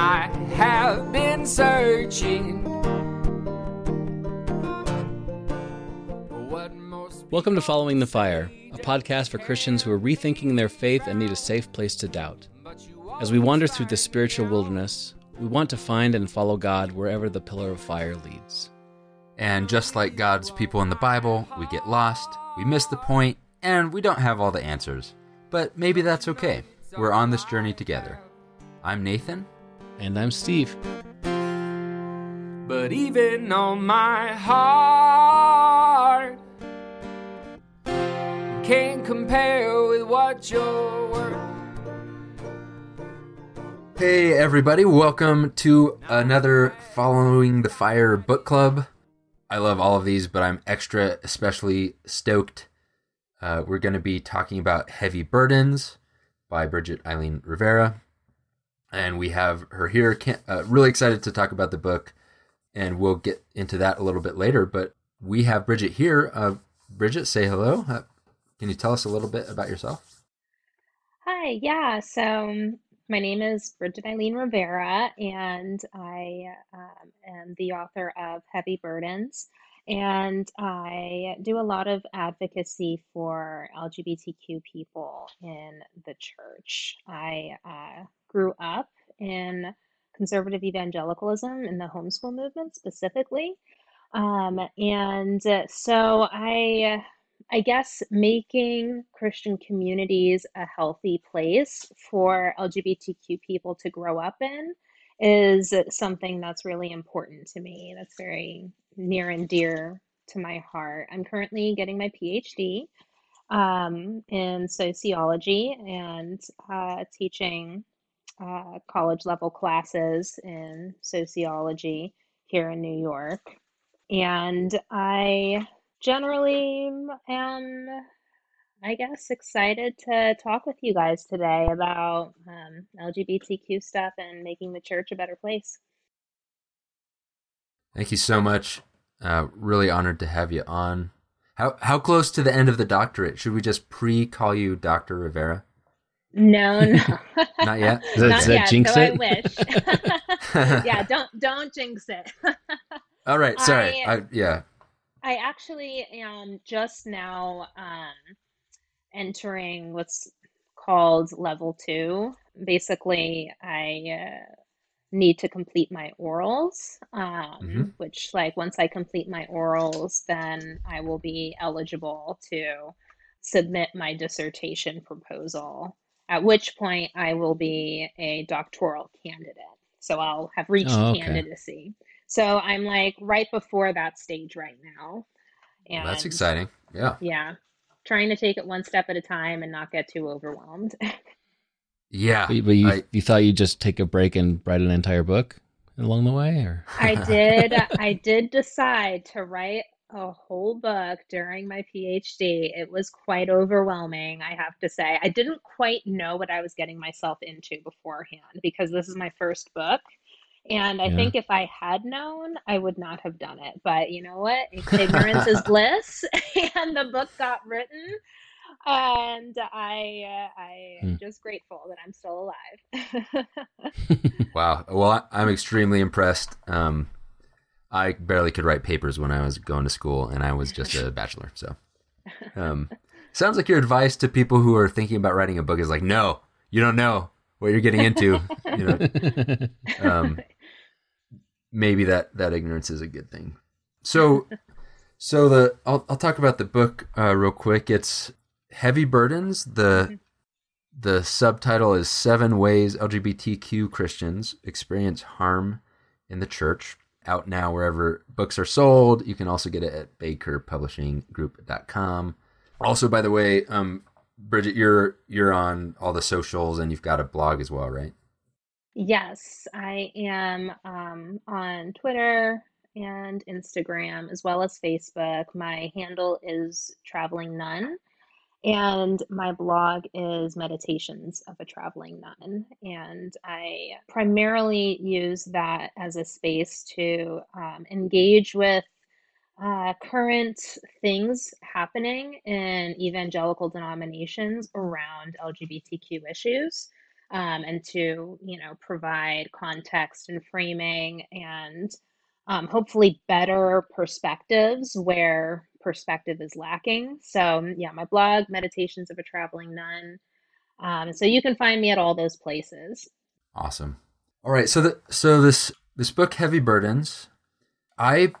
I have been searching. What most Welcome to Following the Fire, a podcast for Christians who are rethinking their faith and need a safe place to doubt. As we wander through the spiritual wilderness, we want to find and follow God wherever the pillar of fire leads. And just like God's people in the Bible, we get lost, we miss the point, and we don't have all the answers. But maybe that's okay. We're on this journey together. I'm Nathan. And I'm Steve. But even on my heart can't compare with what you're worth. Hey, everybody, welcome to another Following the Fire book club. I love all of these, but I'm extra especially stoked. Uh, we're going to be talking about Heavy Burdens by Bridget Eileen Rivera. And we have her here. Can't, uh, really excited to talk about the book, and we'll get into that a little bit later. But we have Bridget here. Uh, Bridget, say hello. Uh, can you tell us a little bit about yourself? Hi, yeah. So um, my name is Bridget Eileen Rivera, and I um, am the author of Heavy Burdens. And I do a lot of advocacy for LGBTQ people in the church. I uh, grew up in conservative evangelicalism in the homeschool movement specifically. Um, and so I I guess making Christian communities a healthy place for LGBTQ people to grow up in is something that's really important to me. That's very near and dear to my heart. I'm currently getting my PhD um, in sociology and uh, teaching uh, college level classes in sociology here in New York. And I generally am, I guess, excited to talk with you guys today about um, LGBTQ stuff and making the church a better place. Thank you so much. Uh, really honored to have you on. How how close to the end of the doctorate? Should we just pre call you Doctor Rivera? No, no, Not yet. Does that, not does that yet. jinx so it? I wish. yeah, don't don't jinx it. All right. Sorry. I- I, yeah. I actually am just now um, entering what's called level two. Basically, I uh, need to complete my orals, um, Mhm. which, like, once I complete my orals, then I will be eligible to submit my dissertation proposal, at which point I will be a doctoral candidate. So I'll have reached Oh, okay. candidacy. So I'm like right before that stage right now. Well, that's exciting. Yeah. yeah, trying to take it one step at a time and not get too overwhelmed. Yeah. But, but you, I- you thought you'd just take a break and write an entire book along the way? or I did I did decide to write a whole book during my PhD. It was quite overwhelming, I have to say. I didn't quite know what I was getting myself into beforehand because this is my first book. And I Yeah. think if I had known, I would not have done it. But you know what? Ignorance is bliss, and the book got written. And I, uh, I am Hmm. just grateful that I'm still alive. Wow. Well, I- I'm extremely impressed. Um, I barely could write papers when I was going to school, and I was just a bachelor. So, um, sounds like your advice to people who are thinking about writing a book is like, no, you don't know what you're getting into. you know, um, maybe that that ignorance is a good thing. So, so the I'll I'll talk about the book uh, real quick. It's Heavy Burdens. The the subtitle is Seven Ways LGBTQ Christians Experience Harm in the Church. Out now wherever books are sold. You can also get it at bakerpublishinggroup.com. Also, by the way, um, Bridget, you're you're on all the socials and you've got a blog as well, right? Yes, I am um, on Twitter and Instagram as well as Facebook. My handle is Traveling Nun, and my blog is Meditations of a Traveling Nun. And I primarily use that as a space to um, engage with uh, current things happening in evangelical denominations around LGBTQ issues. Um, and to you know provide context and framing and um, hopefully better perspectives where perspective is lacking. So yeah, my blog, Meditations of a Traveling Nun. Um, so you can find me at all those places. Awesome. All right, so the, so this this book, Heavy Burdens, I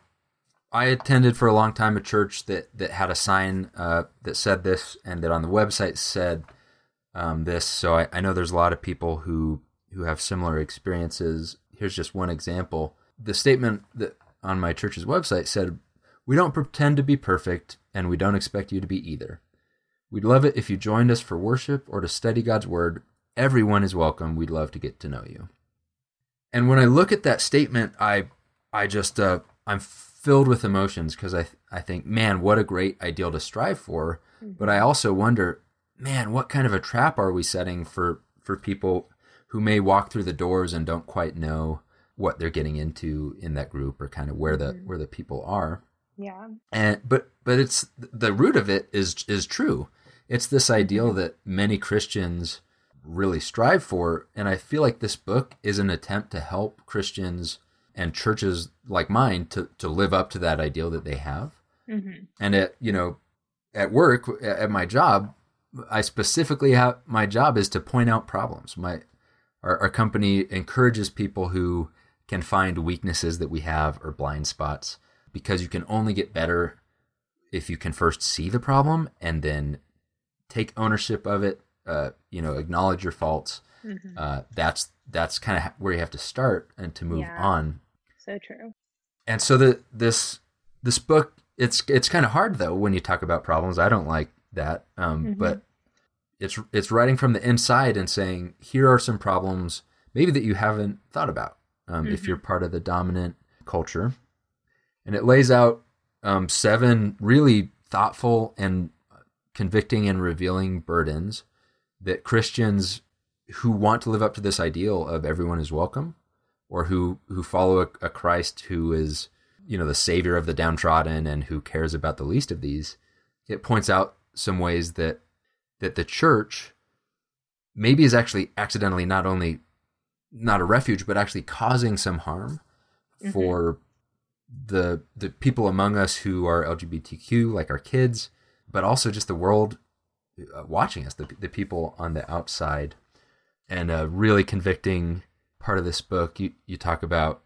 I attended for a long time a church that that had a sign uh, that said this, and that on the website said um, this. So I, I know there's a lot of people who who have similar experiences. Here's just one example. The statement that on my church's website said, "We don't pretend to be perfect, and we don't expect you to be either. We'd love it if you joined us for worship or to study God's word. Everyone is welcome. We'd love to get to know you." And when I look at that statement, I I just uh, I'm filled with emotions because I I think, man, what a great ideal to strive for. Mm-hmm. But I also wonder, man, what kind of a trap are we setting for for people who may walk through the doors and don't quite know what they're getting into in that group or kind of where the mm-hmm. where the people are. Yeah. And but but it's the root of it is is true. It's this ideal mm-hmm. that many Christians really strive for. And I feel like this book is an attempt to help Christians and churches like mine to, to live up to that ideal that they have. Mm-hmm. And at, you know, at work, at my job, I specifically have my job is to point out problems. My, our, our company encourages people who can find weaknesses that we have or blind spots because you can only get better if you can first see the problem and then take ownership of it uh, you know, acknowledge your faults. Mm-hmm. Uh, that's that's kind of where you have to start and to move yeah. on. So true. And so the this this book it's it's kind of hard though when you talk about problems. I don't like that, um, mm-hmm. but it's it's writing from the inside and saying here are some problems maybe that you haven't thought about um, mm-hmm. if you're part of the dominant culture, and it lays out um, seven really thoughtful and convicting and revealing burdens that Christians who want to live up to this ideal of everyone is welcome, or who who follow a, a Christ who is you know the savior of the downtrodden and who cares about the least of these, it points out some ways that that the church maybe is actually accidentally not only not a refuge but actually causing some harm mm-hmm. for the the people among us who are LGBTQ like our kids but also just the world uh, watching us, the, the people on the outside. And a really convicting part of this book, you, you talk about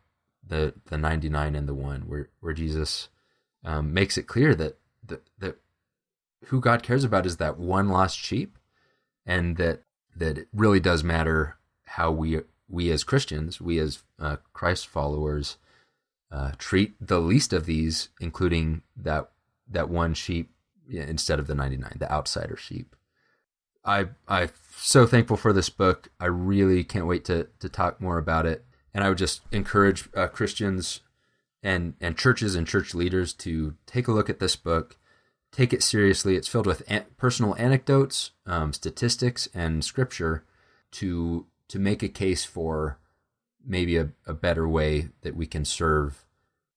the the 99 and the one, where, where Jesus um, makes it clear that, that, that who God cares about is that one lost sheep, and that that it really does matter how we we as Christians, we as uh, Christ followers, uh, treat the least of these, including that that one sheep instead of the 99, the outsider sheep. I I'm so thankful for this book. I really can't wait to to talk more about it. And I would just encourage uh, Christians and and churches and church leaders to take a look at this book, take it seriously. It's filled with an- personal anecdotes, um, statistics, and scripture to to make a case for maybe a, a better way that we can serve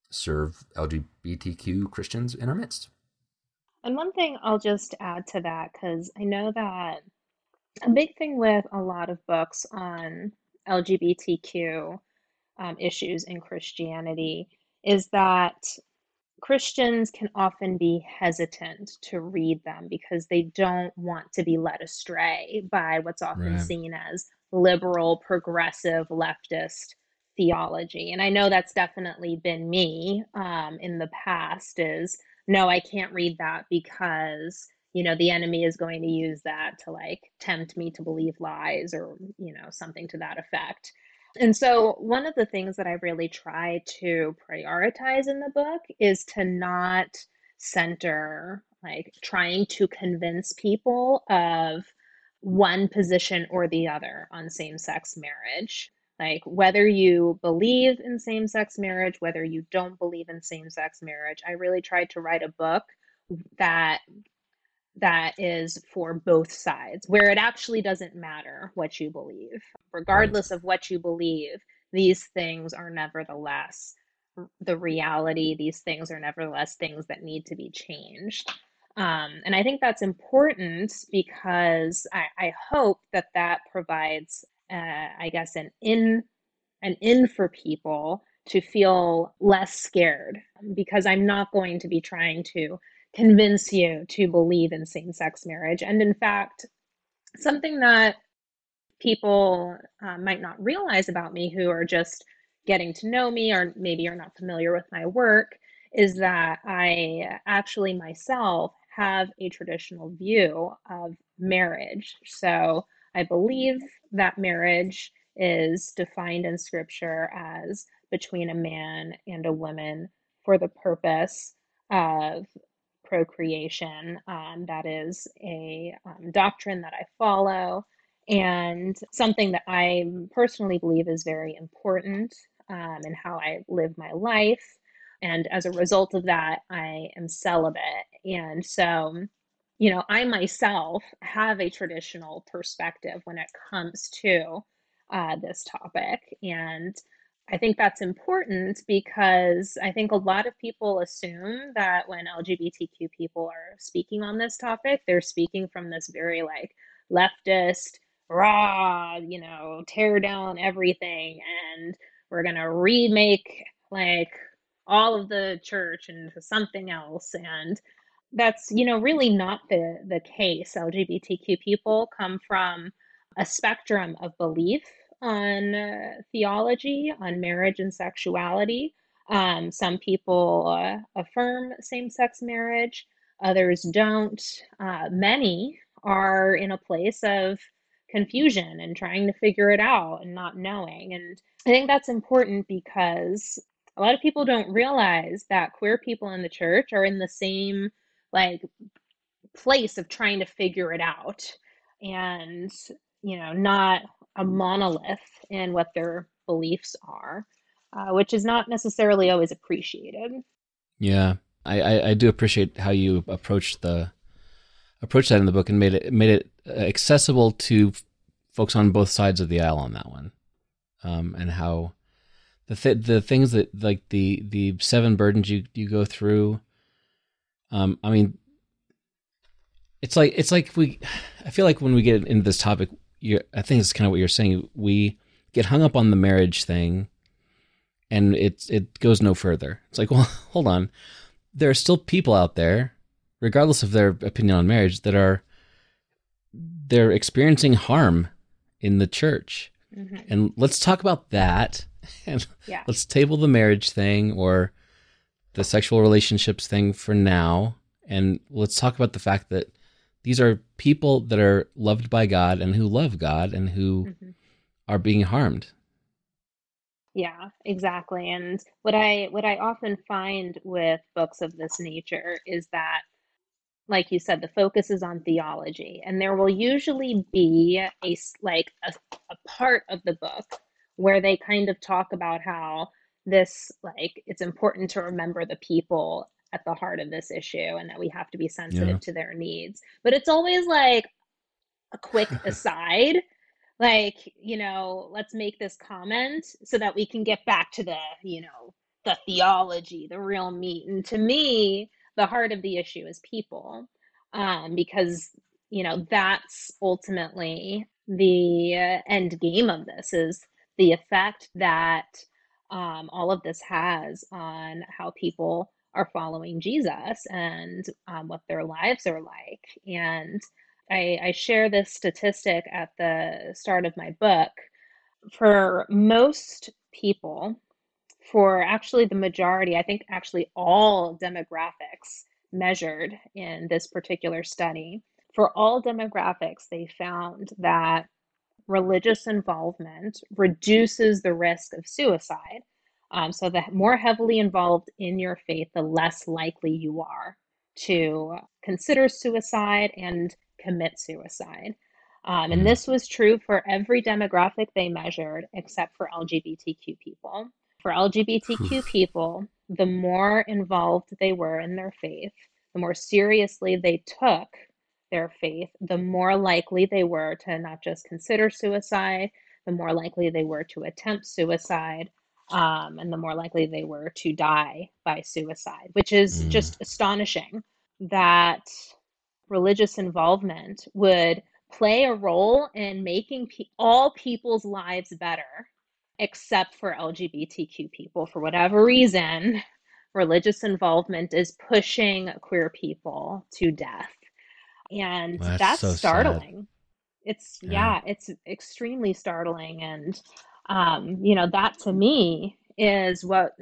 serve LGBTQ Christians in our midst. And one thing I'll just add to that, because I know that a big thing with a lot of books on LGBTQ um, issues in Christianity is that Christians can often be hesitant to read them because they don't want to be led astray by what's often right. seen as liberal, progressive, leftist theology. And I know that's definitely been me um, in the past is no, I can't read that because, you know, the enemy is going to use that to like tempt me to believe lies or, you know, something to that effect. And so, one of the things that I really try to prioritize in the book is to not center like trying to convince people of one position or the other on same sex marriage. Like, whether you believe in same sex marriage, whether you don't believe in same sex marriage, I really tried to write a book that that is for both sides where it actually doesn't matter what you believe. Regardless of what you believe these things are nevertheless the reality. These things are nevertheless things that need to be changed. Um, and i think that's important because I, I hope that that provides uh, I guess, an in an in for people to feel less scared because I'm not going to be trying to convince you to believe in same sex marriage. And in fact, something that people uh, might not realize about me who are just getting to know me or maybe are not familiar with my work is that I actually myself have a traditional view of marriage. So I believe that marriage is defined in scripture as between a man and a woman for the purpose of procreation. Um, that is a um, doctrine that I follow and something that I personally believe is very important um, in how I live my life. And as a result of that, I am celibate. And so, you know, I myself have a traditional perspective when it comes to uh, this topic. And I think that's important because I think a lot of people assume that when LGBTQ people are speaking on this topic, they're speaking from this very like leftist, raw, you know, tear down everything and we're going to remake like all of the church into something else. And that's you know really not the the case. Lgbtq people come from a spectrum of belief on uh, theology, on marriage and sexuality. Um, some people uh, affirm same sex marriage, others don't. Uh, many are in a place of confusion and trying to figure it out and not knowing. And I think that's important because a lot of people don't realize that queer people in the church are in the same like place of trying to figure it out and you know not a monolith in what their beliefs are, uh, which is not necessarily always appreciated. Yeah, I, I, I do appreciate how you approach the approach that in the book and made it made it accessible to folks on both sides of the aisle on that one, um, and how the th- the things that like the the seven burdens you you go through. Um, I mean, it's like it's like we. I feel like when we get into this topic, you're, I think it's kind of what you're saying. We get hung up on the marriage thing, and it it goes no further. It's like, well, hold on, there are still people out there, regardless of their opinion on marriage, that are they're experiencing harm in the church, mm-hmm. and let's talk about that. And yeah. let's table the marriage thing or the sexual relationships thing for now, and let's talk about the fact that these are people that are loved by God and who love God and who mm-hmm. are being harmed. Yeah, exactly. And what I what I often find with books of this nature is that like you said the focus is on theology and there will usually be a like a, a part of the book where they kind of talk about how this like it's important to remember the people at the heart of this issue and that we have to be sensitive yeah. to their needs. But it's always like a quick aside. Like, you know, let's make this comment so that we can get back to the, you know, the theology, the real meat. And to me, the heart of the issue is people. Um, because, you know, that's ultimately the uh, end game of this is the effect that um, all of this has on how people are following Jesus and um, what their lives are like. And I, I share this statistic at the start of my book. For most people, for actually the majority, I think actually all demographics measured in this particular study, for all demographics, they found that religious involvement reduces the risk of suicide um, so, the more heavily involved in your faith, the less likely you are to consider suicide and commit suicide. Um, and mm-hmm. this was true for every demographic they measured except for LGBTQ people. For LGBTQ people, the more involved they were in their faith, the more seriously they took their faith, the more likely they were to not just consider suicide, the more likely they were to attempt suicide, um, and the more likely they were to die by suicide, which is mm. just astonishing that religious involvement would play a role in making pe- all people's lives better, except for LGBTQ people. For whatever reason, religious involvement is pushing queer people to death. And Well, that's that's so sad. startling. It's, Yeah. yeah, it's extremely startling. And, um, you know, that to me is what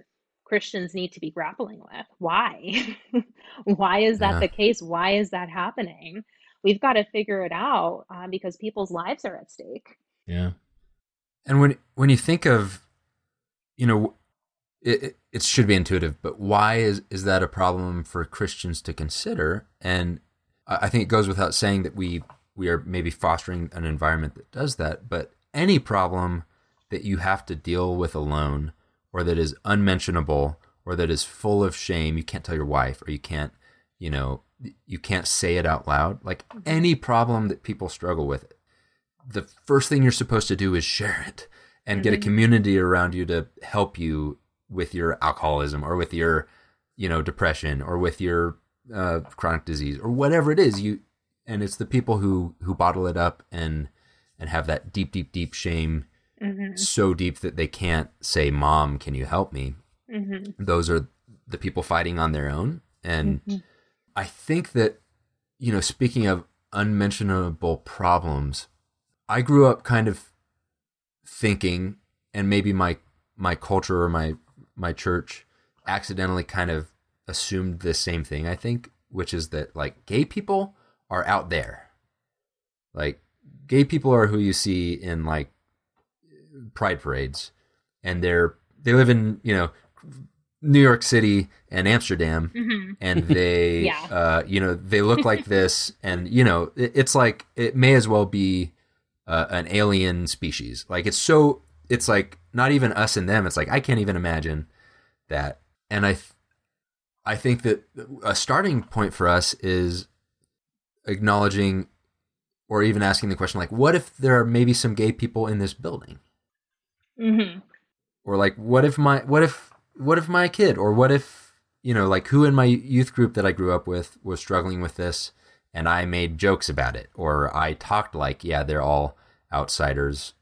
Christians need to be grappling with. Why? Why is that Yeah. the case? Why is that happening? We've got to figure it out uh, because people's lives are at stake. Yeah. And when when you think of, you know, it, it, should be intuitive, but why is is that a problem for Christians to consider? And I I think it goes without saying that we we are maybe fostering an environment that does that. But any problem that you have to deal with alone, or that is unmentionable, or that is full of shame, you can't tell your wife, or you can't, you know, you can't say it out loud. Like any problem that people struggle with, the first thing you're supposed to do is share it and get a Mhm. community around you to help you with your alcoholism or with your you know depression or with your uh, chronic disease or whatever it is you and it's the people who who bottle it up and and have that deep deep deep shame hmm so deep that they can't say mom can you help me hmm those are the people fighting on their own and Mhm. I think that, you know, speaking of unmentionable problems, I grew up kind of thinking, and maybe my my culture or my my church accidentally kind of assumed the same thing. I think, which is that like gay people are out there, like gay people are who you see in like pride parades, and they're they live in you know New York City and Amsterdam. Hmm and they Yeah. uh you know they look like this. And you know it, it's like it may as well be uh, an alien species. Like it's so it's like not even us and them. It's like i can't even imagine that. And i th- i think that a starting point for us is acknowledging or even asking the question like what if there are maybe some gay people in this building hmm or like what if my what if what if my kid? Or what if you know like who in my youth group that i grew up with was struggling with this and i made jokes about it? Or i talked like yeah they're all outsiders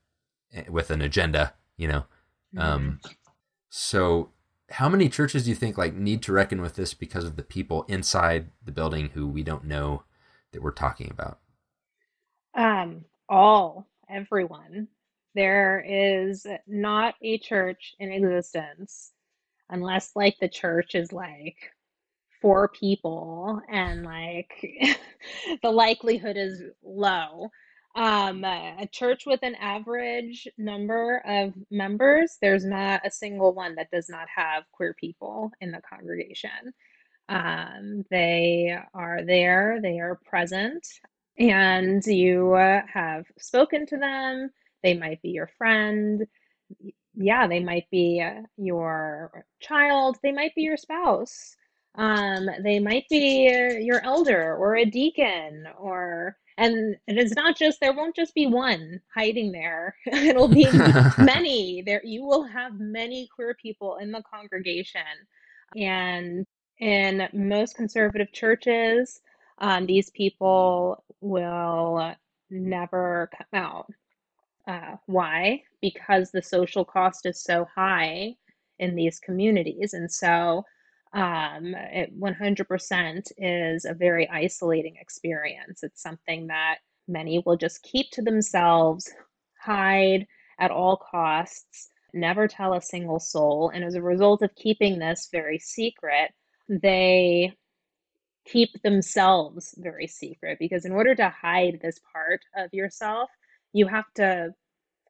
eh, with an agenda you know? Um so how many churches do you think like need to reckon with this because of the people inside the building who we don't know that we're talking about? Um, all, everyone. There is not a church in existence unless like the church is like four people and like the likelihood is low. Um, a church with an average number of members, there's not a single one that does not have queer people in the congregation. Um, they are there, they are present, and you uh, have spoken to them. They might be your friend. Yeah, they might be uh, your child. They might be your spouse. Um, they might be uh, your elder or a deacon or and it is not just there won't just be one hiding there. It'll be many. There you will have many queer people in the congregation. And in most conservative churches, um, these people will never come out. Uh, why? Because the social cost is so high in these communities. And so um, it 100% is a very isolating experience. It's something that many will just keep to themselves, hide at all costs, never tell a single soul. And as a result of keeping this very secret, they keep themselves very secret because in order to hide this part of yourself, you have to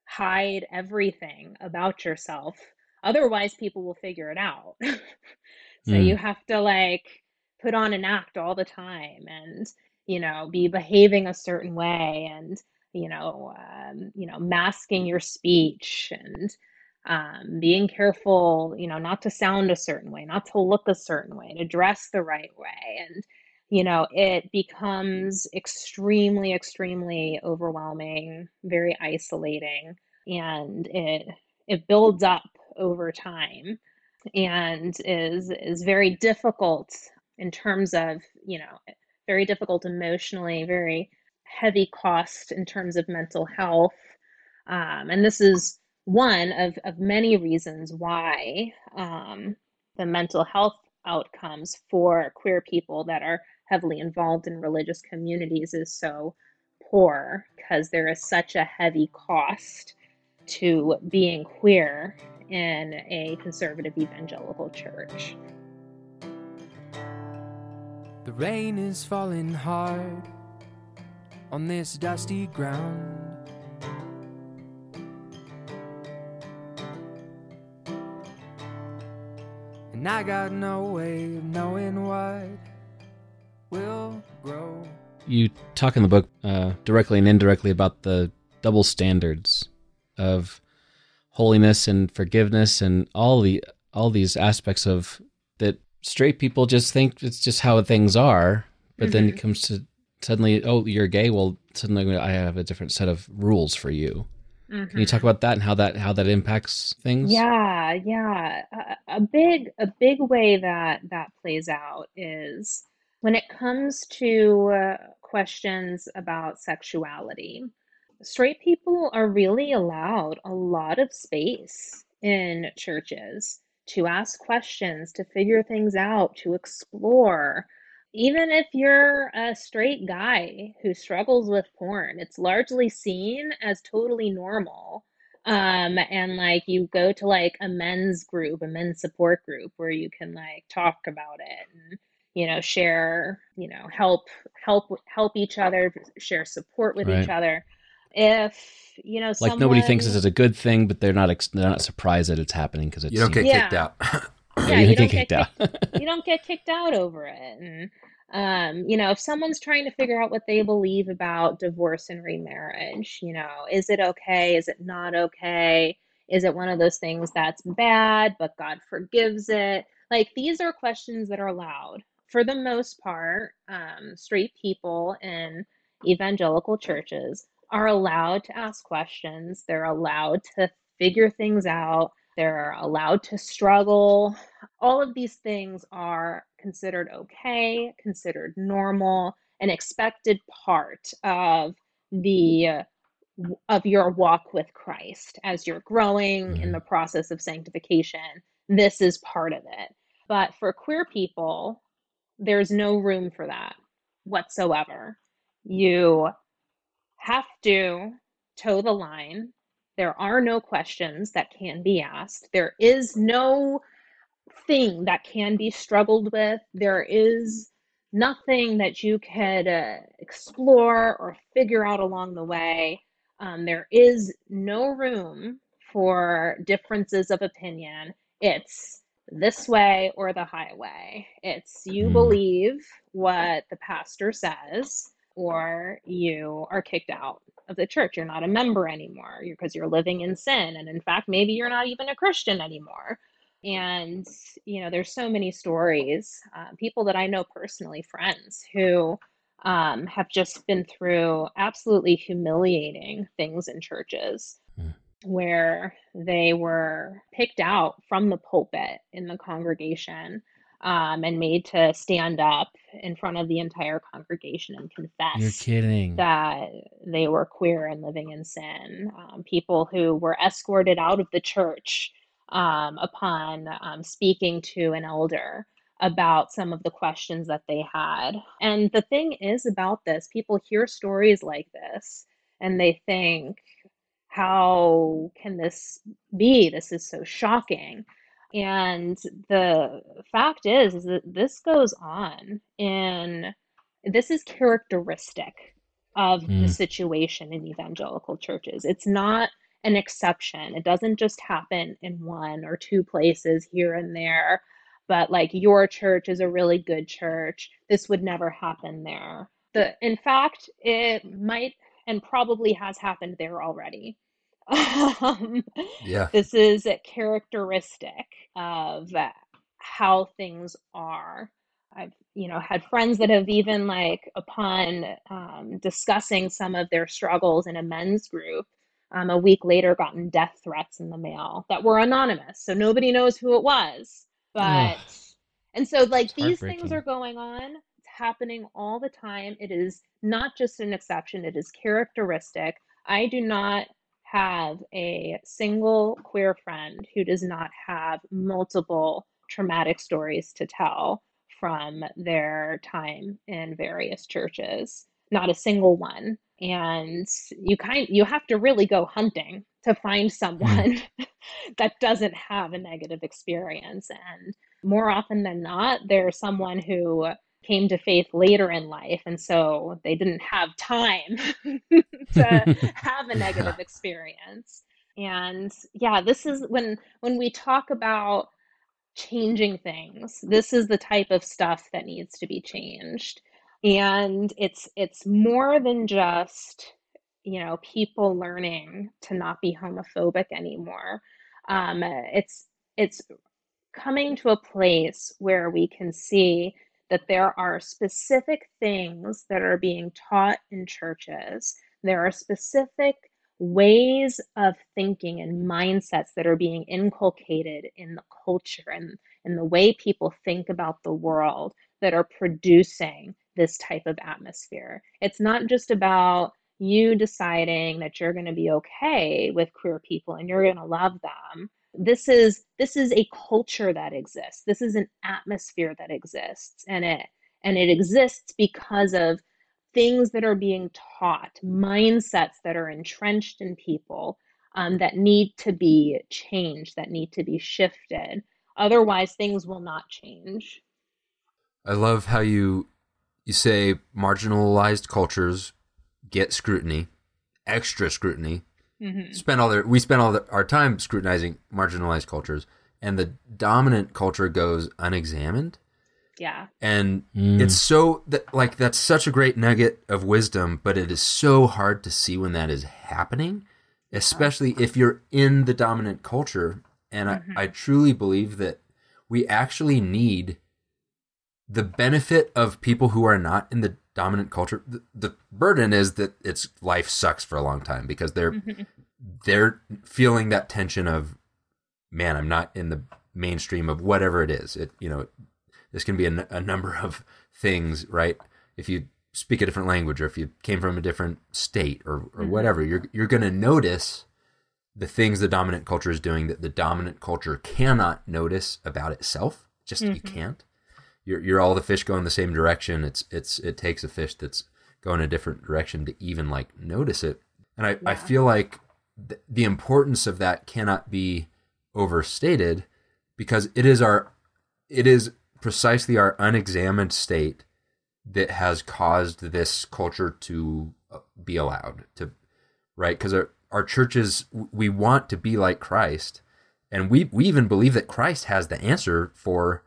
hide everything about yourself. Otherwise, people will figure it out. so Mm. you have to like put on an act all the time and, you know, be behaving a certain way and, you know, um, you know, masking your speech and um, being careful, you know, not to sound a certain way, not to look a certain way, to dress the right way. And, you know, it becomes extremely, extremely overwhelming, very isolating, and it it builds up over time and is is very difficult in terms of, you know, very difficult emotionally, very heavy cost in terms of mental health. Um, and this is one of, of many reasons why um, the mental health outcomes for queer people that are heavily involved in religious communities is so poor because there is such a heavy cost to being queer in a conservative evangelical church. The rain is falling hard on this dusty ground. And I got no way of knowing what will grow. You talk in the book uh, directly and indirectly about the double standards of holiness and forgiveness and all the all these aspects of that straight people just think it's just how things are but mm-hmm. then it comes to suddenly oh you're gay well suddenly i have a different set of rules for you mm-hmm. can you talk mm-hmm. about that and how that how that impacts things yeah yeah a, a big a big way that that plays out is when it comes to uh, questions about sexuality straight people are really allowed a lot of space in churches to ask questions, to figure things out, to explore. Even if you're a straight guy who struggles with porn, it's largely seen as totally normal. Um, and like you go to like a men's group, a men's support group where you can like talk about it and you know share, you know, help help help each other, share support with right. each other if you know, like someone... nobody thinks this is a good thing, but they're not ex- they're not surprised that it's happening because it's you don't get yeah. kicked out. yeah, you, you don't get kicked, out. you don't get kicked out over it. And um, you know, if someone's trying to figure out what they believe about divorce and remarriage, you know, is it okay? Is it not okay? Is it one of those things that's bad, but God forgives it? Like these are questions that are allowed for the most part. Um, straight people in evangelical churches are allowed to ask questions, they're allowed to figure things out, they're allowed to struggle. All of these things are considered okay, considered normal, an expected part of the of your walk with Christ as you're growing in mm-hmm. the process of sanctification. This is part of it. But for queer people, there's no room for that whatsoever. You have to toe the line. There are no questions that can be asked. There is no thing that can be struggled with. There is nothing that you could uh, explore or figure out along the way. Um, there is no room for differences of opinion. It's this way or the highway. It's you mm. believe what the pastor says, or you are kicked out of the church. You're not a member anymore because you're, you're living in sin. And in fact, maybe you're not even a Christian anymore. And, you know, there's so many stories, uh, people that I know personally, friends who um, have just been through absolutely humiliating things in churches. Where they were picked out from the pulpit in the congregation um, and made to stand up in front of the entire congregation and confess You're kidding. that they were queer and living in sin. Um, people who were escorted out of the church um, upon um, speaking to an elder about some of the questions that they had. And the thing is about this, people hear stories like this and they think, how can this be? This is so shocking. And the fact is, is that this goes on in this is characteristic of mm. the situation in evangelical churches. It's not an exception. It doesn't just happen in one or two places here and there, but like your church is a really good church. This would never happen there. The in fact, it might and probably has happened there already. Um, yeah. This is a characteristic of how things are. I've, you know, had friends that have even like upon um, discussing some of their struggles in a men's group, um, a week later gotten death threats in the mail that were anonymous, so nobody knows who it was. But and so like these things are going on. Happening all the time. It is not just an exception, it is characteristic. I do not have a single queer friend who does not have multiple traumatic stories to tell from their time in various churches. Not a single one. And you kind you have to really go hunting to find hmm. someone that doesn't have a negative experience. And more often than not, there's someone who came to faith later in life and so they didn't have time to have a negative experience. And yeah this is when when we talk about changing things this is the type of stuff that needs to be changed. And it's it's more than just you know people learning to not be homophobic anymore. Um, it's it's coming to a place where we can see that there are specific things that are being taught in churches. There are specific ways of thinking and mindsets that are being inculcated in the culture and in the way people think about the world that are producing this type of atmosphere. It's not just about you deciding that you're going to be okay with queer people and you're going to love them this is this is a culture that exists. This is an atmosphere that exists. And it and it exists because of things that are being taught mindsets that are entrenched in people um, that need to be changed that need to be shifted. Otherwise things will not change. I love how you you say marginalized cultures get scrutiny extra scrutiny mm-hmm. spend all their we spend all the, our time scrutinizing marginalized cultures, and the dominant culture goes unexamined. Yeah, and mm. it's so that like that's such a great nugget of wisdom, but it is so hard to see when that is happening, especially if you're in the dominant culture. And mm-hmm. I, I truly believe that we actually need the benefit of people who are not in the dominant culture the, the, burden is that its life sucks for a long time because they're mm-hmm. they're feeling that tension of man i'm not in the mainstream of whatever it is it you know this can be a, a number of things right if you speak a different language or if you came from a different state or, or mm-hmm. whatever you're you're going to notice the things the dominant culture is doing that the dominant culture cannot notice about itself just mm-hmm. you can't you're you're all the fish going the same direction. It's it's it takes a fish that's going a different direction to even like notice it. And I, yeah. I feel like th- the importance of that cannot be overstated because it is our it is precisely our unexamined state that has caused this culture to uh, be allowed to right because our, our churches we want to be like christ and we we even believe that christ has the answer for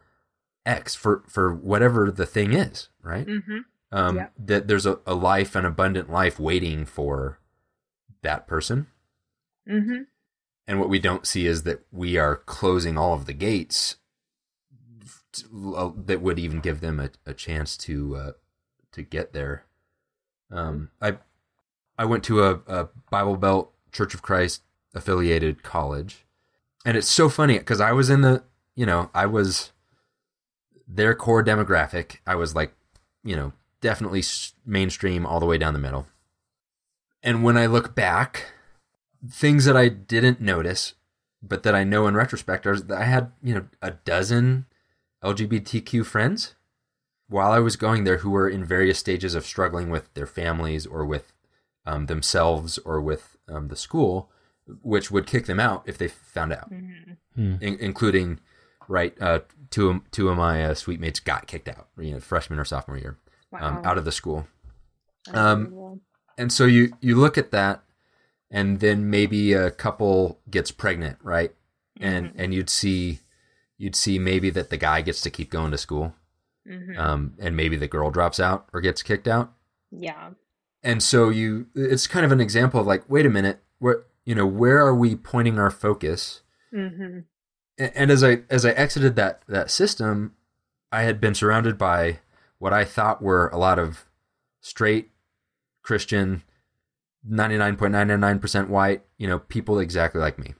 X for for whatever the thing is, right? Mm-hmm. Um. That there's a, a life, an abundant life, waiting for that person. Mm-hmm. And what we don't see is that we are closing all of the gates to, uh, that would even give them a, a chance to uh, to get there. Um, I I went to a, a Bible Belt Church of Christ affiliated college, and it's so funny because I was in the you know I was their core demographic, I was like, you know, definitely mainstream all the way down the middle. And when I look back, things that I didn't notice, but that I know in retrospect are that I had, you know, a dozen LGBTQ friends while I was going there who were in various stages of struggling with their families or with um, themselves or with um, the school, which would kick them out if they found out, mm-hmm. in- including right? Uh, two of, two of my uh, suite mates got kicked out, you know, freshman or sophomore year, um, wow. um, out of the school. Um, and so you you look at that, and then maybe a couple gets pregnant, right? And mm-hmm. and you'd see you'd see maybe that the guy gets to keep going to school, mm-hmm. um, and maybe the girl drops out or gets kicked out. Yeah. And so you, it's kind of an example of like, wait a minute, where you know, where are we pointing our focus? Mm-hmm and as I as I exited that that system, I had been surrounded by what I thought were a lot of straight Christian, ninety nine point nine nine percent white, you know, people exactly like me.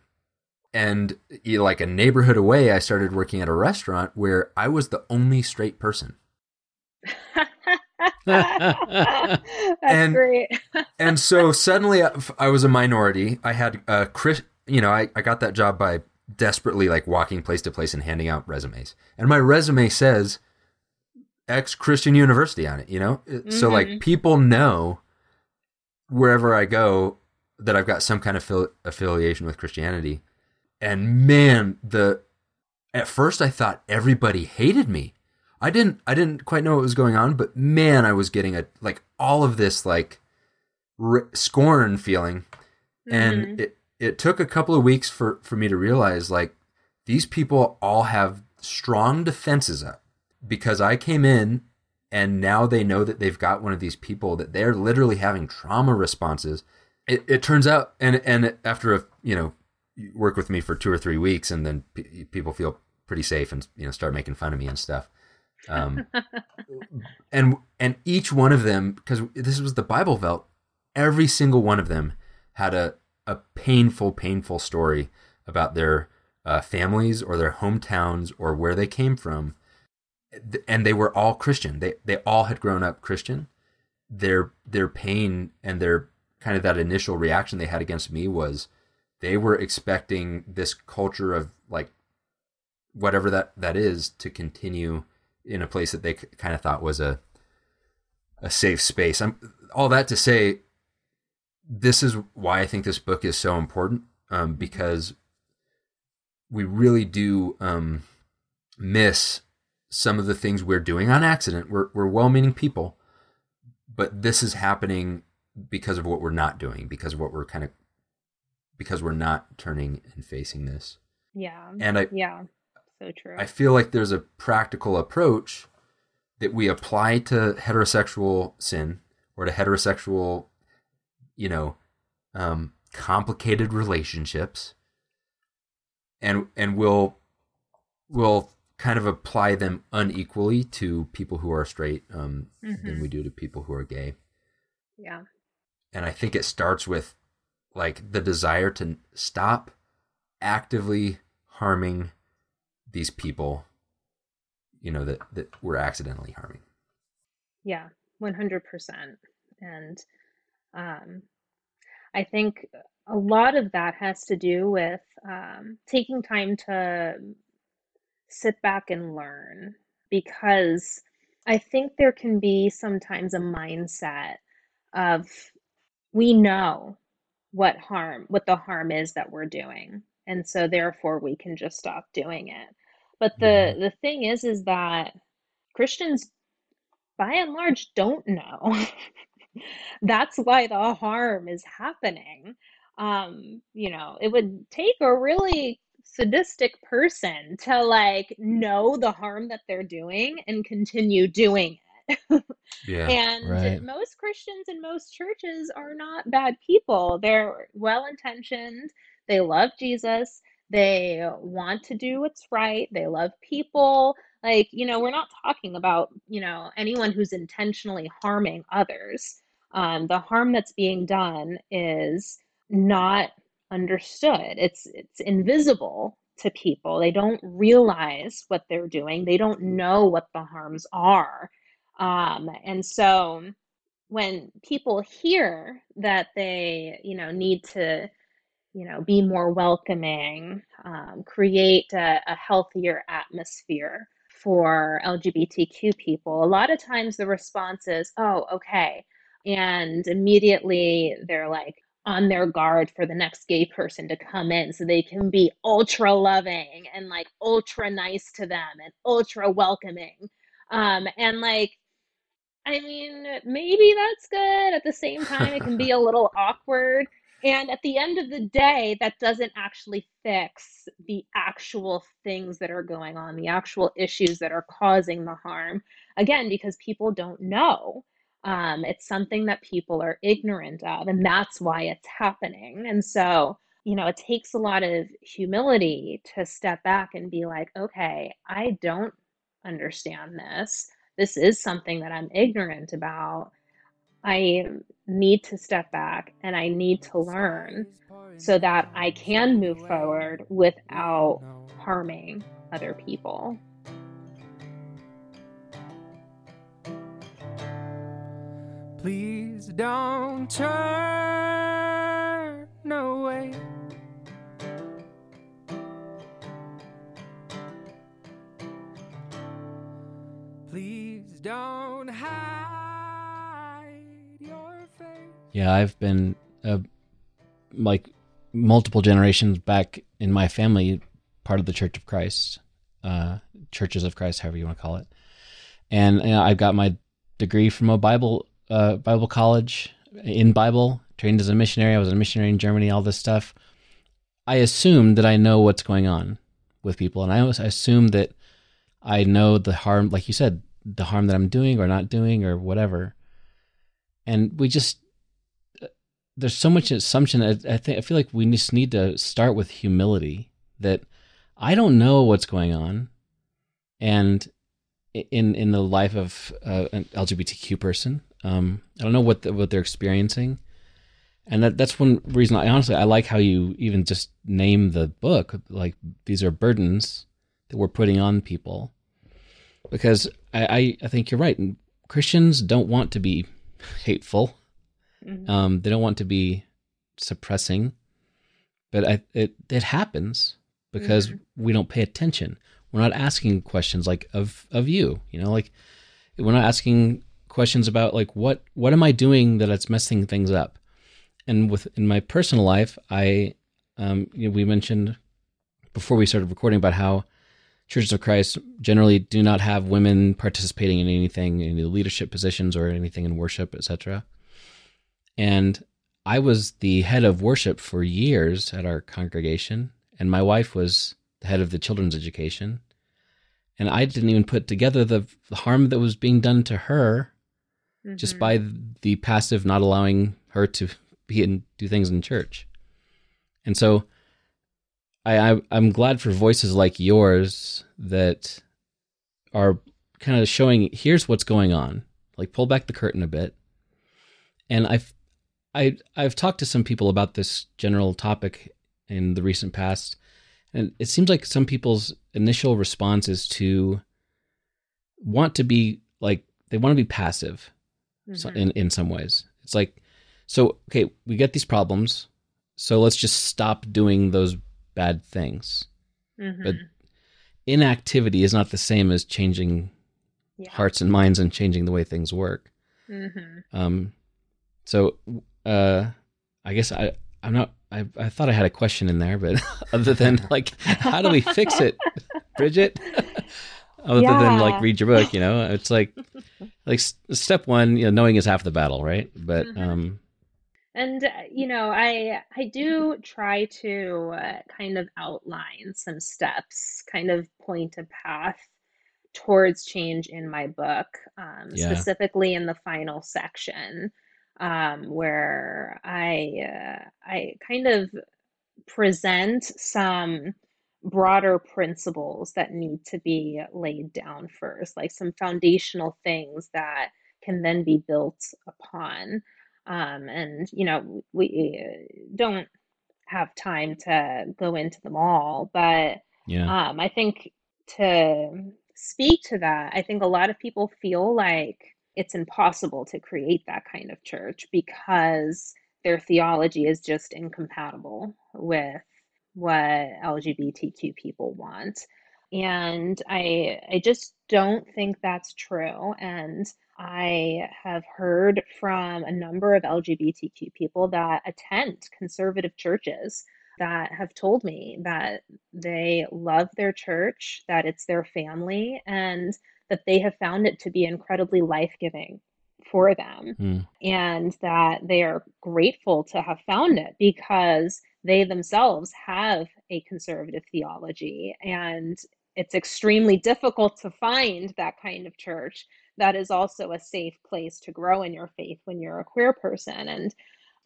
And you know, like a neighborhood away, I started working at a restaurant where I was the only straight person. That's And- great. and so suddenly I- I was a minority. I had a Chris, you know, I, I got that job by desperately like walking place to place and handing out resumes. And my resume says ex Christian University on it, you know? It- So like Mhm. people know wherever I go that I've got some kind of affili- affiliation with Christianity. And man, the at first I thought everybody hated me. I didn't I didn't quite know what was going on, but man, I was getting a like all of this like r- scorn feeling and Mhm. it it took a couple of weeks for for me to realize like these people all have strong defenses up because I came in and now they know that they've got one of these people that they're literally having trauma responses. It, it turns out, and and after a you know you work with me for two or three weeks, and then p- people feel pretty safe and you know start making fun of me and stuff. Um, and and each one of them, because this was the Bible Belt, every single one of them had a a painful, painful story about their uh, families or their hometowns or where they came from, and they were all Christian. They they all had grown up Christian. Their their pain and their kind of that initial reaction they had against me was they were expecting this culture of like whatever that that is to continue in a place that they kind of thought was a a safe space. I'm all that to say this is why I think this book is so important um, because we really do um, miss some of the things we're doing on accident. We're we're well-meaning people, but this is happening because of what we're not doing, because of what we're kind of because we're not turning and facing this. yeah. And I Yeah. So true. I feel like there's a practical approach that we apply to heterosexual sin or to heterosexual, you know, um, complicated relationships, and and we'll we'll kind of apply them unequally to people who are straight um, than Mhm. we do to people who are gay. yeah. And I think it starts with like the desire to stop actively harming these people, you know, that, that we're accidentally harming. Yeah, 100%. And um, I think a lot of that has to do with um, taking time to sit back and learn because I think there can be sometimes a mindset of we know what harm, what the harm is that we're doing. And so therefore we can just stop doing it. But the the thing is is that Christians by and large don't know. That's why the harm is happening. Um, you know, it would take a really sadistic person to like know the harm that they're doing and continue doing it. Yeah. And Right. most Christians and most churches are not bad people. They're well intentioned. They love Jesus. They want to do what's right. They love people. Like, you know, we're not talking about, you know, anyone who's intentionally harming others. Um, the harm that's being done is not understood. It's it's invisible to people. They don't realize what they're doing. They don't know what the harms are. Um, and so when people hear that they, you know, need to, you know, be more welcoming, um, create a, a healthier atmosphere for LGBTQ people, a lot of times the response is, oh, okay. And immediately they're like on their guard for the next gay person to come in so they can be ultra loving and like ultra nice to them and ultra welcoming. Um, and like, I mean, maybe that's good. At the same time, it can be a little awkward. And at the end of the day, that doesn't actually fix the actual things that are going on, the actual issues that are causing the harm. Again, because people don't know. Um, it's something that people are ignorant of, and that's why it's happening. And so, you know, it takes a lot of humility to step back and be like, okay, I don't understand this this is something that I'm ignorant about. I need to step back and I need to learn so that I can move forward without harming other people. Please don't turn away. Please don't hide your face. Yeah, I've been uh, like multiple generations back in my family, part of the Church of Christ, uh, Churches of Christ, however you want to call it. And you know, I got my degree from a Bible uh, Bible college in Bible, trained as a missionary. I was a missionary in Germany, all this stuff. I assume that I know what's going on with people, and I always assume that I know the harm, like you said, the harm that I'm doing or not doing or whatever. And we just there's so much assumption. I, I think I feel like we just need to start with humility. That I don't know what's going on, and in in the life of uh, an LGBTQ person, um, I don't know what the, what they're experiencing, and that that's one reason. I honestly I like how you even just name the book like these are burdens that we're putting on people, because I I, I think you're right. Christians don't want to be hateful Mhm. um, they don't want to be suppressing, but I, it it happens because Mhm. we don't pay attention. We're not asking questions like of of you, you know, like we're not asking questions about like what what am I doing that it's messing things up. And with in my personal life, I um, you know, we mentioned before we started recording about how churches of Christ generally do not have women participating in anything, in any leadership positions or anything in worship, etc. And I was the head of worship for years at our congregation, and my wife was the head of the children's education. And I didn't even put together the harm that was being done to her just Mhm. by the passive not allowing her to be and do things in church. And so I, I I'm glad for voices like yours that are kind of showing here's what's going on. Like pull back the curtain a bit. And I've I I've talked to some people about this general topic in the recent past, and it seems like some people's initial response is to want to be like they want to be passive so, Mhm. in in some ways. It's like so okay, we get these problems, so let's just stop doing those bad things. but Mhm. Inactivity is not the same as changing Yeah. hearts and minds and changing the way things work. Mhm. Um, so, uh, I guess I, I'm not, I, I thought I had a question in there, but other than like, how do we fix it, Bridget? other than like read your book, you know, it's like, like s- step one, you know, knowing is half the battle, right? But, Mhm. um, And uh, you know, I I do try to uh, kind of outline some steps, kind of point a path towards change in my book, um, Yeah. specifically in the final section, um, where I uh, I kind of present some broader principles that need to be laid down first, like some foundational things that can then be built upon. Um, and, you know, we uh, don't have time to go into them all, but yeah, um, I think to speak to that, I think a lot of people feel like it's impossible to create that kind of church because their theology is just incompatible with what LGBTQ people want. And I I just don't think that's true. And I have heard from a number of LGBTQ people that attend conservative churches that have told me that they love their church, that it's their family, and that they have found it to be incredibly life giving for them, Mm. and that they are grateful to have found it because they themselves have a conservative theology. And it's extremely difficult to find that kind of church that is also a safe place to grow in your faith when you're a queer person. And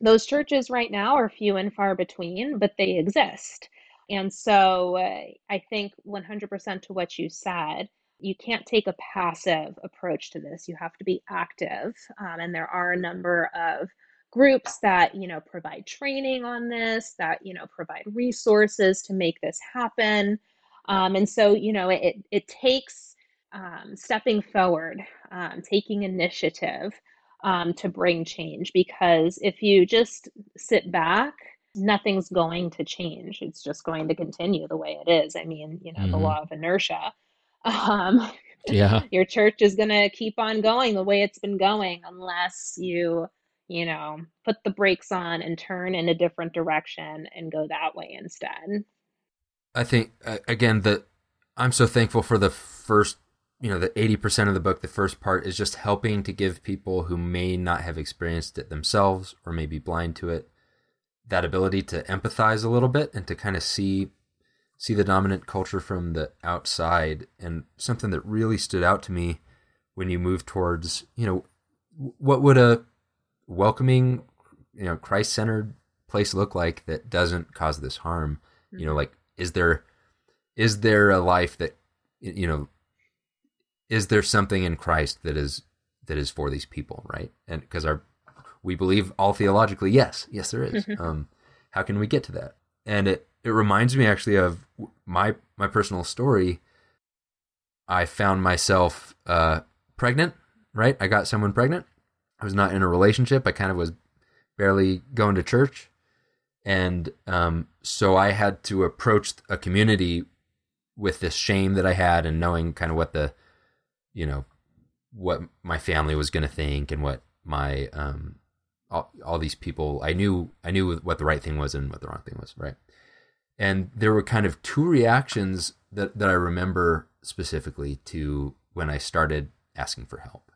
those churches right now are few and far between, but they exist. And so uh, I think 100% to what you said, you can't take a passive approach to this. You have to be active. Um, and there are a number of groups that, you know, provide training on this, that, you know, provide resources to make this happen. Um, and so, you know, it, it takes um, stepping forward, um, taking initiative, um, to bring change because if you just sit back, nothing's going to change. It's just going to continue the way it is. I mean, you know, mm-hmm. the law of inertia. Um, yeah. your church is going to keep on going the way it's been going unless you, you know, put the brakes on and turn in a different direction and go that way instead. I think, uh, again, that I'm so thankful for the first you know the 80% of the book the first part is just helping to give people who may not have experienced it themselves or may be blind to it that ability to empathize a little bit and to kind of see see the dominant culture from the outside and something that really stood out to me when you move towards you know what would a welcoming you know christ-centered place look like that doesn't cause this harm you know mm-hmm. like is there is there a life that you know is there something in Christ that is that is for these people, right? And because our we believe all theologically, yes, yes, there is. Mm-hmm. Um, how can we get to that? And it it reminds me actually of my my personal story. I found myself uh, pregnant, right? I got someone pregnant. I was not in a relationship. I kind of was barely going to church, and um, so I had to approach a community with this shame that I had, and knowing kind of what the you know what my family was going to think and what my um all, all these people I knew I knew what the right thing was and what the wrong thing was right? And there were kind of two reactions that that I remember specifically to when I started asking for help.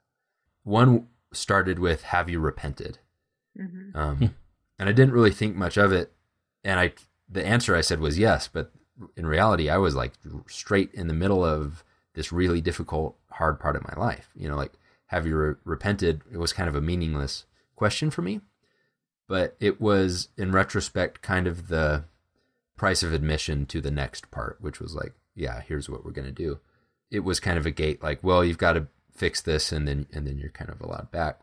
One started with have you repented mm-hmm. um, hmm. and I didn't really think much of it and I the answer I said was yes but in reality I was like straight in the middle of this really difficult, hard part of my life. You know, like, have you re- repented? It was kind of a meaningless question for me, but it was, in retrospect, kind of the price of admission to the next part, which was like, yeah, here's what we're going to do. It was kind of a gate, like, well, you've got to fix this, and then and then you're kind of allowed back.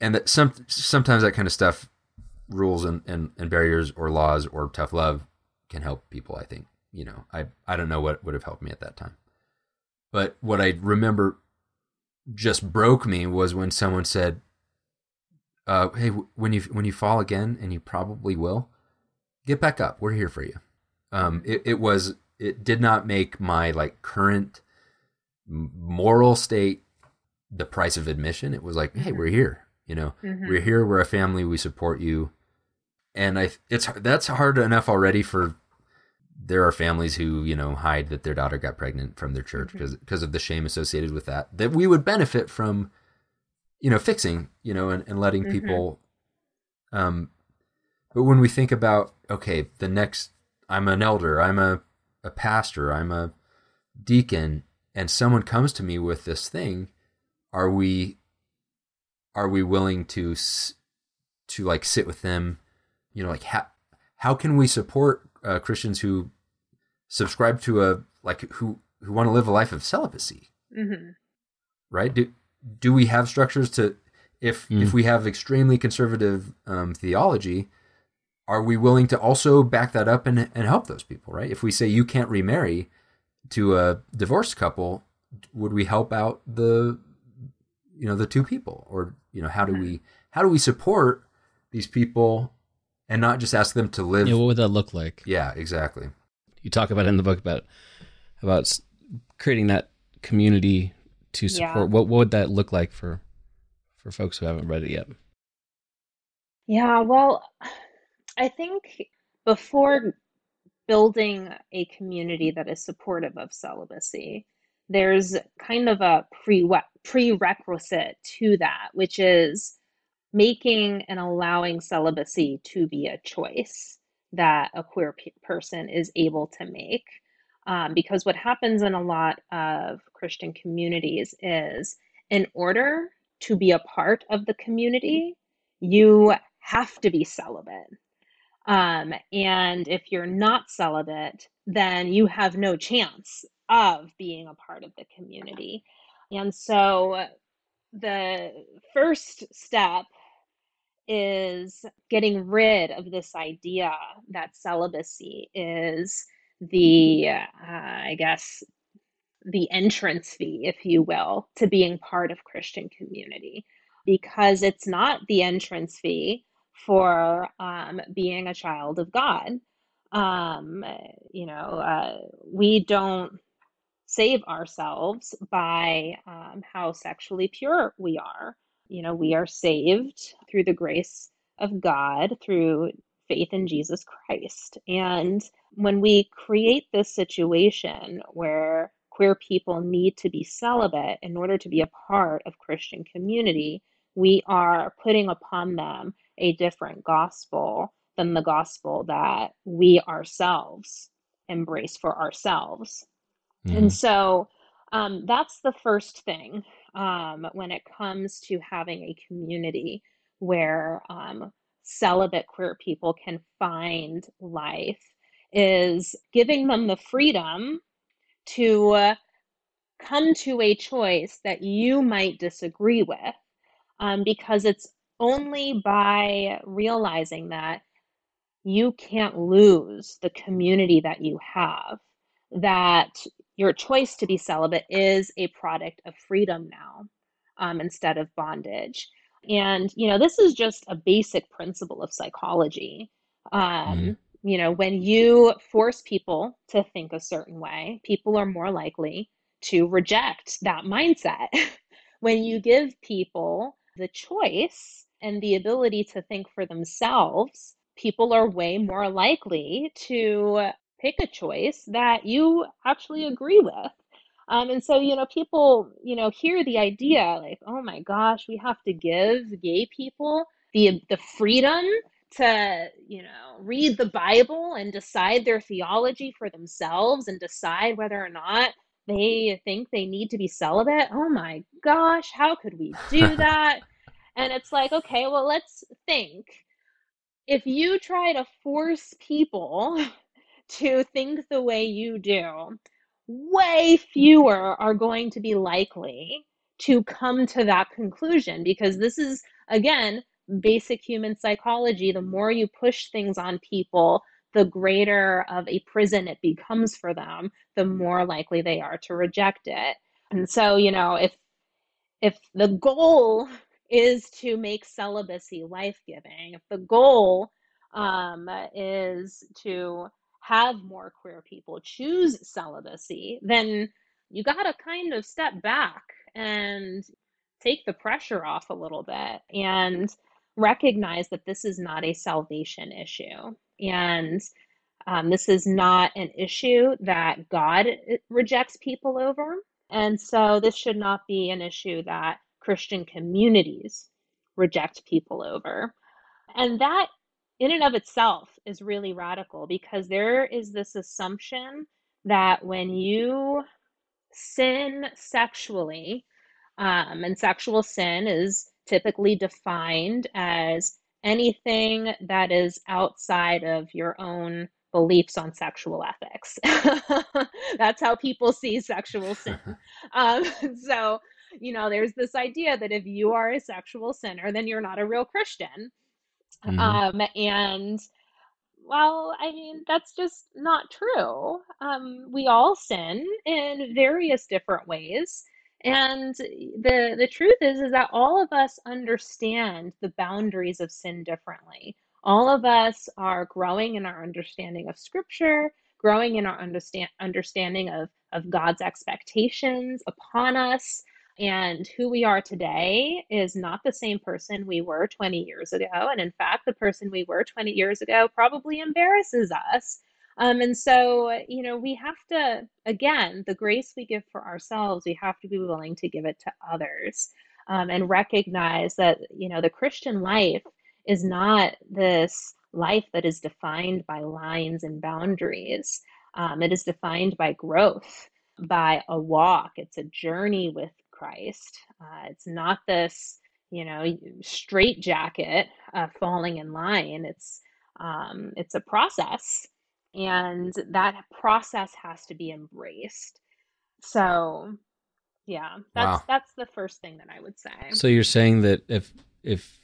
And that some sometimes that kind of stuff, rules and, and, and barriers or laws or tough love can help people. I think you know, I I don't know what would have helped me at that time. But what I remember just broke me was when someone said, uh, "Hey, when you when you fall again, and you probably will, get back up. We're here for you." Um, it, it was it did not make my like current moral state the price of admission. It was like, "Hey, we're here. You know, mm-hmm. we're here. We're a family. We support you." And I, it's that's hard enough already for there are families who you know hide that their daughter got pregnant from their church because mm-hmm. because of the shame associated with that that we would benefit from you know fixing you know and, and letting mm-hmm. people um but when we think about okay the next i'm an elder i'm a, a pastor i'm a deacon and someone comes to me with this thing are we are we willing to to like sit with them you know like how how can we support uh, Christians who subscribe to a like who who want to live a life of celibacy. Mm-hmm. Right? Do do we have structures to if mm. if we have extremely conservative um, theology? Are we willing to also back that up and and help those people? Right? If we say you can't remarry to a divorced couple, would we help out the you know the two people or you know how do hmm. we how do we support these people and not just ask them to live. Yeah, what would that look like? Yeah, exactly. You talk about in the book about about creating that community to support. Yeah. What, what would that look like for for folks who haven't read it yet? Yeah, well, I think before building a community that is supportive of celibacy, there's kind of a pre prerequisite to that, which is making and allowing celibacy to be a choice that a queer pe- person is able to make. Um, because what happens in a lot of Christian communities is in order to be a part of the community, you have to be celibate. Um, and if you're not celibate, then you have no chance of being a part of the community. And so the first step is getting rid of this idea that celibacy is the, uh, I guess, the entrance fee, if you will, to being part of Christian community. because it's not the entrance fee for um, being a child of God. Um, you know, uh, we don't save ourselves by um, how sexually pure we are. You know, we are saved through the grace of God, through faith in Jesus Christ. And when we create this situation where queer people need to be celibate in order to be a part of Christian community, we are putting upon them a different gospel than the gospel that we ourselves embrace for ourselves. Mm-hmm. And so um, that's the first thing um, when it comes to having a community where um, celibate queer people can find life is giving them the freedom to uh, come to a choice that you might disagree with um, because it's only by realizing that you can't lose the community that you have that your choice to be celibate is a product of freedom now um, instead of bondage. And you know this is just a basic principle of psychology. Um, mm-hmm. you know, when you force people to think a certain way, people are more likely to reject that mindset. when you give people the choice and the ability to think for themselves, people are way more likely to pick a choice that you actually agree with. Um, and so, you know, people, you know, hear the idea like, oh my gosh, we have to give gay people the the freedom to, you know, read the Bible and decide their theology for themselves and decide whether or not they think they need to be celibate. Oh my gosh, how could we do that? and it's like, okay, well, let's think. If you try to force people to think the way you do, way fewer are going to be likely to come to that conclusion because this is, again, basic human psychology, the more you push things on people, the greater of a prison it becomes for them, the more likely they are to reject it. And so, you know, if if the goal is to make celibacy life-giving, if the goal um, is to have more queer people choose celibacy, then you got to kind of step back and take the pressure off a little bit and recognize that this is not a salvation issue. And um, this is not an issue that God uh, rejects people over. And so this should not be an issue that Christian communities reject people over. And that, in and of itself, is really radical because there is this assumption that when you sin sexually, um, and sexual sin is typically defined as anything that is outside of your own beliefs on sexual ethics. That's how people see sexual sin. um, so, you know, there's this idea that if you are a sexual sinner, then you're not a real Christian. Mm-hmm. Um, and well, I mean, that's just not true. Um, we all sin in various different ways. And the the truth is is that all of us understand the boundaries of sin differently. All of us are growing in our understanding of scripture, growing in our understand understanding of of God's expectations upon us. And who we are today is not the same person we were 20 years ago. And in fact, the person we were 20 years ago probably embarrasses us um, and so, you know, we have to, again, the grace we give for ourselves, we have to be willing to give it to others um, and recognize that, you know, the Christian life is not this life that is defined by lines and boundaries. Um, it is defined by growth, by a walk. It's a journey with Christ. Uh, it's not this, you know, straight jacket uh, falling in line. It's um, it's a process and that process has to be embraced so yeah that's wow. that's the first thing that i would say so you're saying that if if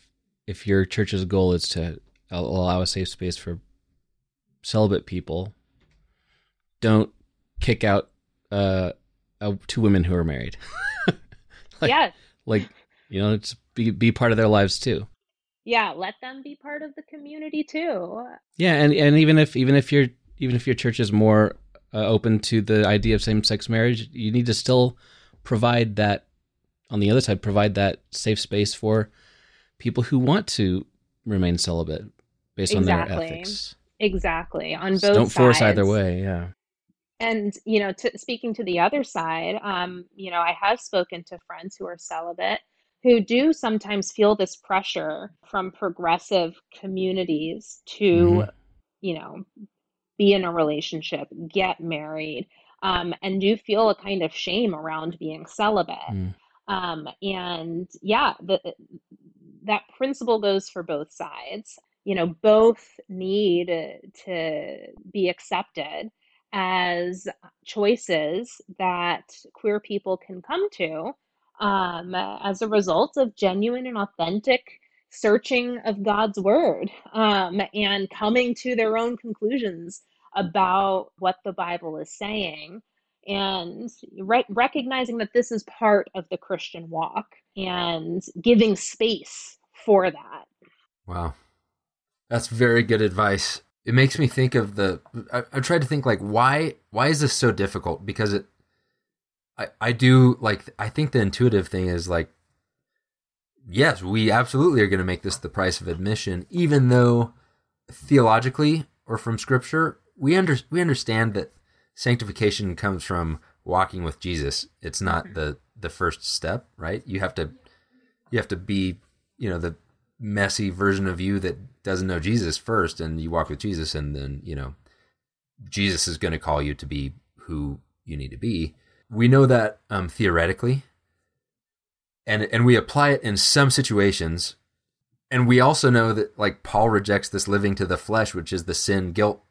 if your church's goal is to allow a safe space for celibate people don't kick out uh, uh two women who are married like, yeah like you know it's be be part of their lives too. Yeah, let them be part of the community too. Yeah, and and even if even if your even if your church is more uh, open to the idea of same sex marriage, you need to still provide that on the other side provide that safe space for people who want to remain celibate based Exactly. on their ethics. Exactly. On both don't force either way. Yeah. And, you know, to, speaking to the other side, um, you know, I have spoken to friends who are celibate who do sometimes feel this pressure from progressive communities to, Mhm. you know, be in a relationship, get married, um, and do feel a kind of shame around being celibate. Mm. Um, and yeah, the, that principle goes for both sides. You know, both need to be accepted as choices that queer people can come to um, as a result of genuine and authentic searching of God's word um, and coming to their own conclusions about what the Bible is saying and re- recognizing that this is part of the Christian walk and giving space for that. Wow. That's very good advice. It makes me think of the I, I tried to think like why why is this so difficult? Because it I I do like I think the intuitive thing is like yes, we absolutely are going to make this the price of admission even though theologically or from scripture we under we understand that sanctification comes from walking with Jesus. It's not the the first step, right? You have to you have to be, you know, the messy version of you that doesn't know Jesus first and you walk with Jesus and then, you know, Jesus is going to call you to be who you need to be. We know that um, theoretically and and we apply it in some situations and we also know that like Paul rejects this living to the flesh which is the sin guilt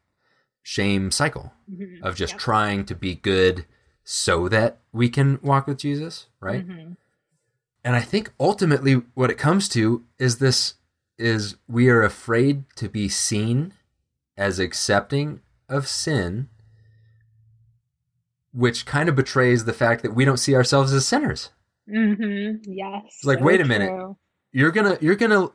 shame cycle Mhm. of just Yep. trying to be good so that we can walk with Jesus, right? Mhm. And I think ultimately what it comes to is this is we are afraid to be seen as accepting of sin which kind of betrays the fact that we don't see ourselves as sinners. Mm-hmm. Yes. It's like, wait a minute. true. You're going to you're going to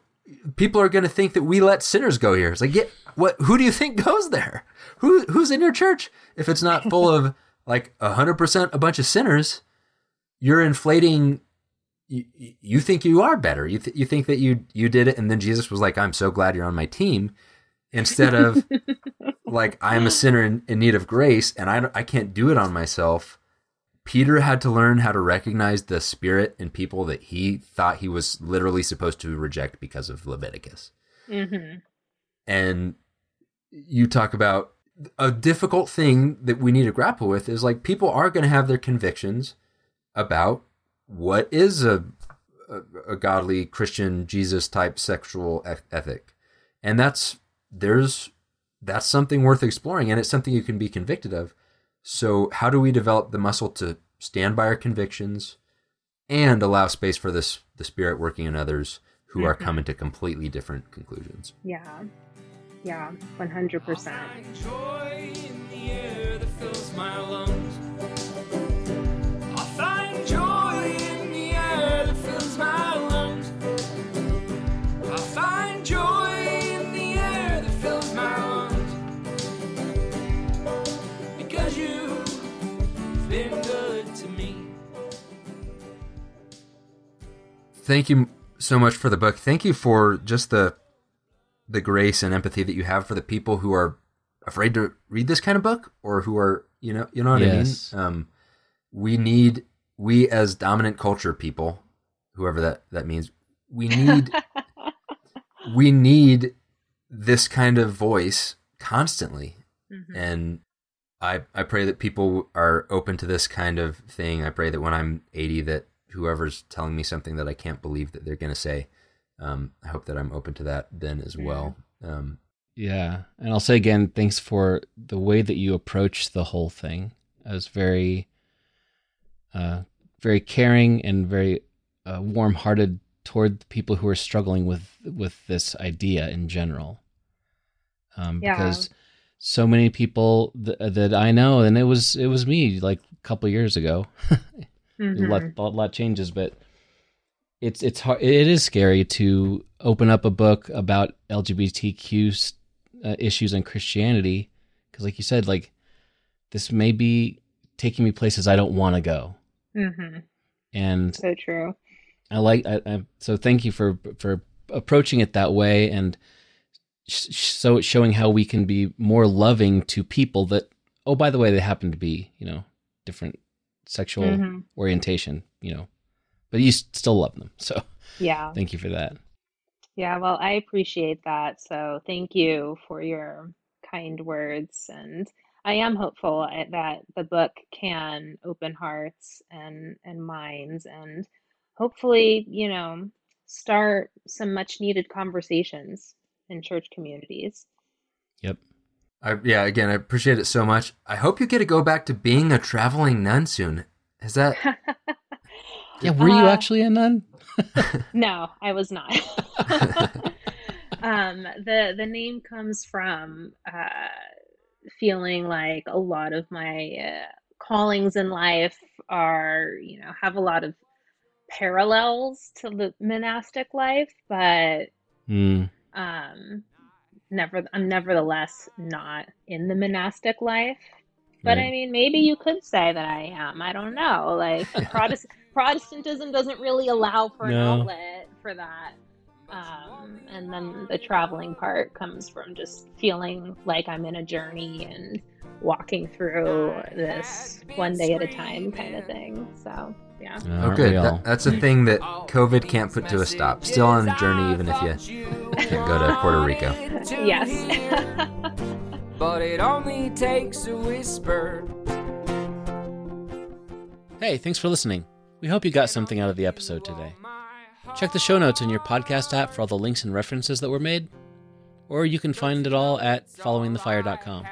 people are going to think that we let sinners go here. It's like, yeah, what who do you think goes there? Who who's in your church if it's not full of like 100% a bunch of sinners? You're inflating you, you think you are better. You th- you think that you you did it and then Jesus was like, "I'm so glad you're on my team." Instead of like I'm a sinner in, in need of grace and I I can't do it on myself. Peter had to learn how to recognize the spirit in people that he thought he was literally supposed to reject because of Leviticus. Mhm. And you talk about a difficult thing that we need to grapple with is like people are going to have their convictions about what is a, a, a godly Christian Jesus type sexual eth- ethic. And that's there's that's something worth exploring and it's something you can be convicted of. So how do we develop the muscle to stand by our convictions and allow space for this the spirit working in others who are Mhm. coming to completely different conclusions? Yeah. Yeah. 100%. Thank you so much for the book. Thank you for just the the grace and empathy that you have for the people who are afraid to read this kind of book or who are, you know, you know what Yes. I mean? Um we need we as dominant culture people, whoever that that means, we need we need this kind of voice constantly Mhm. and I I pray that people are open to this kind of thing. I pray that when I'm 80, that whoever's telling me something that I can't believe that they're going to say, um, I hope that I'm open to that then as well. Um, Yeah. And I'll say again, thanks for the way that you approach the whole thing. I was very, uh, very caring and very uh, warm-hearted toward the people who are struggling with with this idea in general. Um, Yeah. Because so many people th- that I know, and it was it was me like a couple years ago. a, lot, Mhm. a lot changes, but it's it's hard. It is scary to open up a book about LGBTQ uh, issues and Christianity because, like you said, like this may be taking me places I don't want to go. Mm-hmm. And So true. I like. I, I, so thank you for for approaching it that way and sh- so showing how we can be more loving to people that. Oh, by the way, they happen to be you know different sexual Mhm. orientation. You know, but you still love them. So Yeah. thank you for that. Yeah, well, I appreciate that. So thank you for your kind words. And I am hopeful uh, that the book can open hearts and, and minds and hopefully, you know, start some much needed conversations in church communities. Yep. I, yeah, again, I appreciate it so much. I hope you get to go back to being a traveling nun soon. Is that Yeah. Were you Uh, actually a nun? No, I was not. um, the the name comes from uh, feeling like a lot of my uh, callings in life are, you know, have a lot of parallels to the monastic life, but Mm. um, never, I'm nevertheless not in the monastic life. But I mean, maybe you could say that I am. I don't know. Like Protest- Protestantism doesn't really allow for an No. outlet for that. Um, and then the traveling part comes from just feeling like I'm in a journey and walking through this one day at a time kind of thing. So, yeah. oh good? That, that's a thing that COVID can't put to a stop. Still on a journey, even if you can't go to Puerto Rico. Yes. but it only takes a whisper. Hey, thanks for listening. We hope you got something out of the episode today. Check the show notes in your podcast app for all the links and references that were made, or you can find it all at followingthefire.com.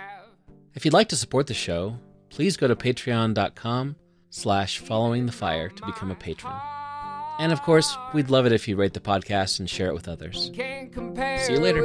If you'd like to support the show, please go to patreon.com slash following the fire to become a patron. And of course, we'd love it if you rate the podcast and share it with others. See you later.